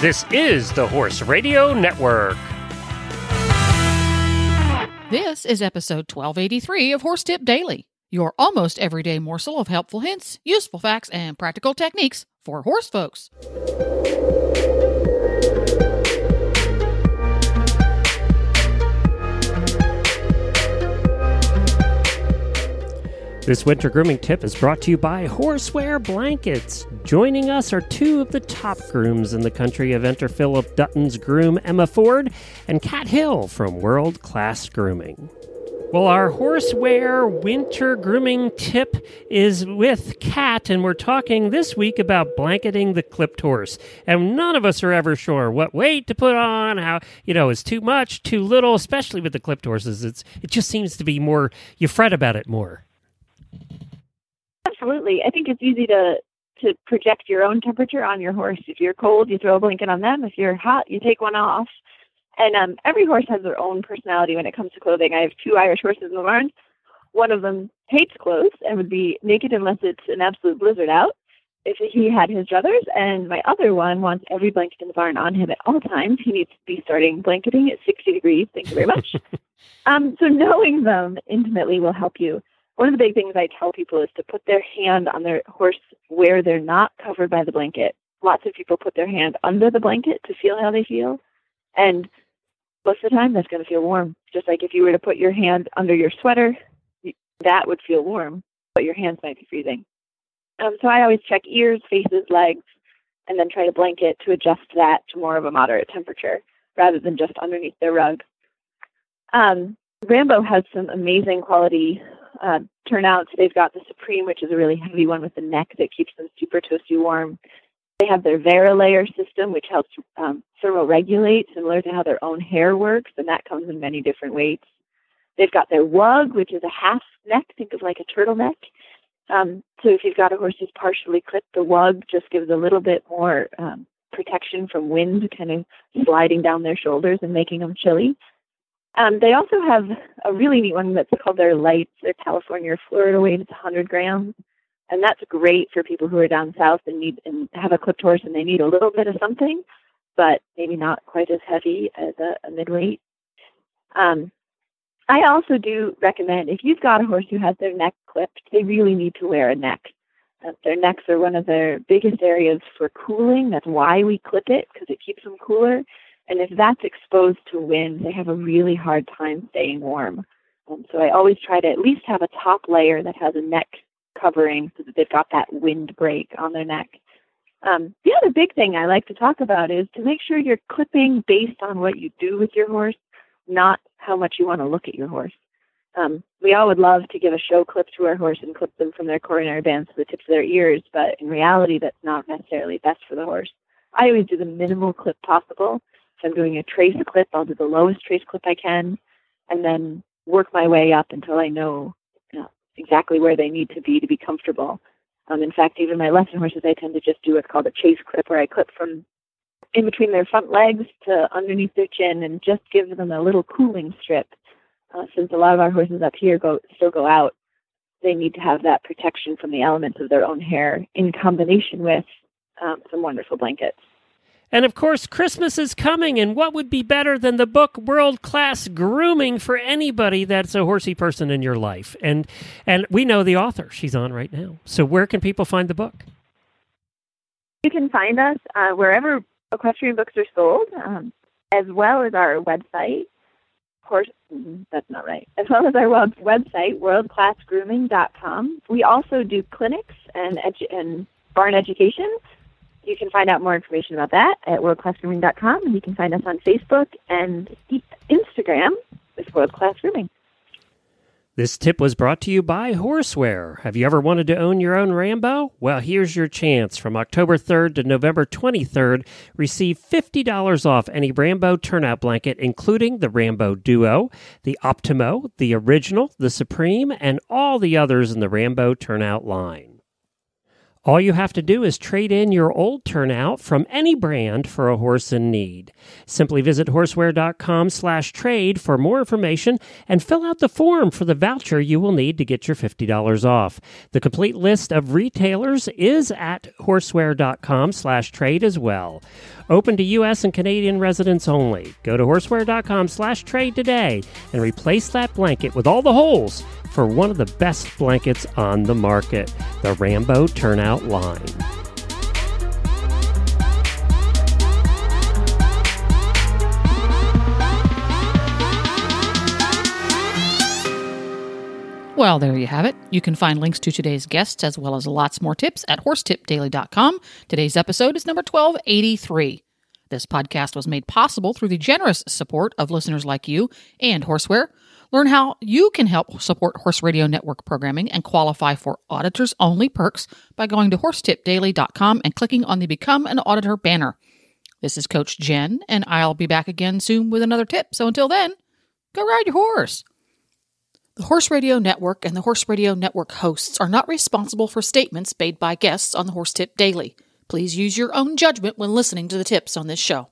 This is the Horse Radio Network. This is episode 1283 of Horse Tip Daily, your almost everyday morsel of helpful hints, useful facts, and practical techniques for horse folks. This winter grooming tip is brought to you by Horseware Blankets. Joining us are two of the top grooms in the country eventer Philip Dutton's groom Emma Ford and Kat Hill from World Class Grooming. Well, our Horseware winter grooming tip is with Kat, and we're talking this week about blanketing the clipped horse. And none of us are ever sure what weight to put on, how, you know, is too much, too little, especially with the clipped horses. It's, it just seems to be more, you fret about it more. Absolutely. I think it's easy to to project your own temperature on your horse. If you're cold, you throw a blanket on them. If you're hot, you take one off. And um, every horse has their own personality when it comes to clothing. I have two Irish horses in the barn. One of them hates clothes and would be naked unless it's an absolute blizzard out if he had his druthers. And my other one wants every blanket in the barn on him at all times. He needs to be starting blanketing at 60 degrees. Thank you very much. um, so knowing them intimately will help you one of the big things I tell people is to put their hand on their horse where they're not covered by the blanket. Lots of people put their hand under the blanket to feel how they feel. And most of the time, that's going to feel warm. Just like if you were to put your hand under your sweater, that would feel warm, but your hands might be freezing. Um, so I always check ears, faces, legs, and then try to blanket to adjust that to more of a moderate temperature rather than just underneath their rug. Um, Rambo has some amazing quality uh, turnouts. They've got the Supreme, which is a really heavy one with the neck that keeps them super toasty warm. They have their Vari-Layer system, which helps um, thermoregulate, similar to how their own hair works, and that comes in many different weights. They've got their Wug, which is a half neck. Think of like a turtleneck. Um, so if you've got a horse who's partially clipped, the Wug just gives a little bit more um, protection from wind kind of sliding down their shoulders and making them chilly. Um, they also have a really neat one that's called their lights. Their California Florida weight. It's 100 grams, and that's great for people who are down south and need and have a clipped horse and they need a little bit of something, but maybe not quite as heavy as a, a midweight. Um, I also do recommend if you've got a horse who has their neck clipped, they really need to wear a neck. Uh, their necks are one of their biggest areas for cooling. That's why we clip it because it keeps them cooler. And if that's exposed to wind, they have a really hard time staying warm. Um, so I always try to at least have a top layer that has a neck covering so that they've got that wind break on their neck. Um, the other big thing I like to talk about is to make sure you're clipping based on what you do with your horse, not how much you want to look at your horse. Um, we all would love to give a show clip to our horse and clip them from their coronary bands to the tips of their ears, but in reality, that's not necessarily best for the horse. I always do the minimal clip possible if I'm doing a trace clip, I'll do the lowest trace clip I can, and then work my way up until I know you know, exactly where they need to be to be comfortable. Um, in fact, even my lesson horses, I tend to just do what's called a chase clip, where I clip from in between their front legs to underneath their chin, and just give them a little cooling strip. Uh, since a lot of our horses up here go still go out, they need to have that protection from the elements of their own hair in combination with um, some wonderful blankets. And of course, Christmas is coming, and what would be better than the book World Class Grooming for anybody that's a horsey person in your life? And and we know the author; she's on right now. So, where can people find the book? You can find us uh, wherever equestrian books are sold, um, as well as our website. Horse, mm, that's not right. As well as our web- website, worldclassgrooming.com. We also do clinics and edu- and barn education you can find out more information about that at worldclassgrooming.com, and you can find us on Facebook and Instagram with World Class Grooming. This tip was brought to you by Horseware. Have you ever wanted to own your own Rambo? Well, here's your chance. From October 3rd to November 23rd, receive $50 off any Rambo turnout blanket, including the Rambo Duo, the Optimo, the Original, the Supreme, and all the others in the Rambo turnout line. All you have to do is trade in your old turnout from any brand for a horse in need. Simply visit horseware.com slash trade for more information and fill out the form for the voucher you will need to get your $50 off. The complete list of retailers is at horseware.com slash trade as well. Open to U.S. and Canadian residents only. Go to horseware.com slash trade today and replace that blanket with all the holes for one of the best blankets on the market, the Rambo Turnout line. Well, there you have it. You can find links to today's guests as well as lots more tips at horsetipdaily.com. Today's episode is number 1283. This podcast was made possible through the generous support of listeners like you and Horseware. Learn how you can help support Horse Radio Network programming and qualify for auditors only perks by going to horsetipdaily.com and clicking on the Become an Auditor banner. This is Coach Jen, and I'll be back again soon with another tip. So until then, go ride your horse. The Horse Radio Network and the Horse Radio Network hosts are not responsible for statements made by guests on the Horse Tip Daily. Please use your own judgment when listening to the tips on this show.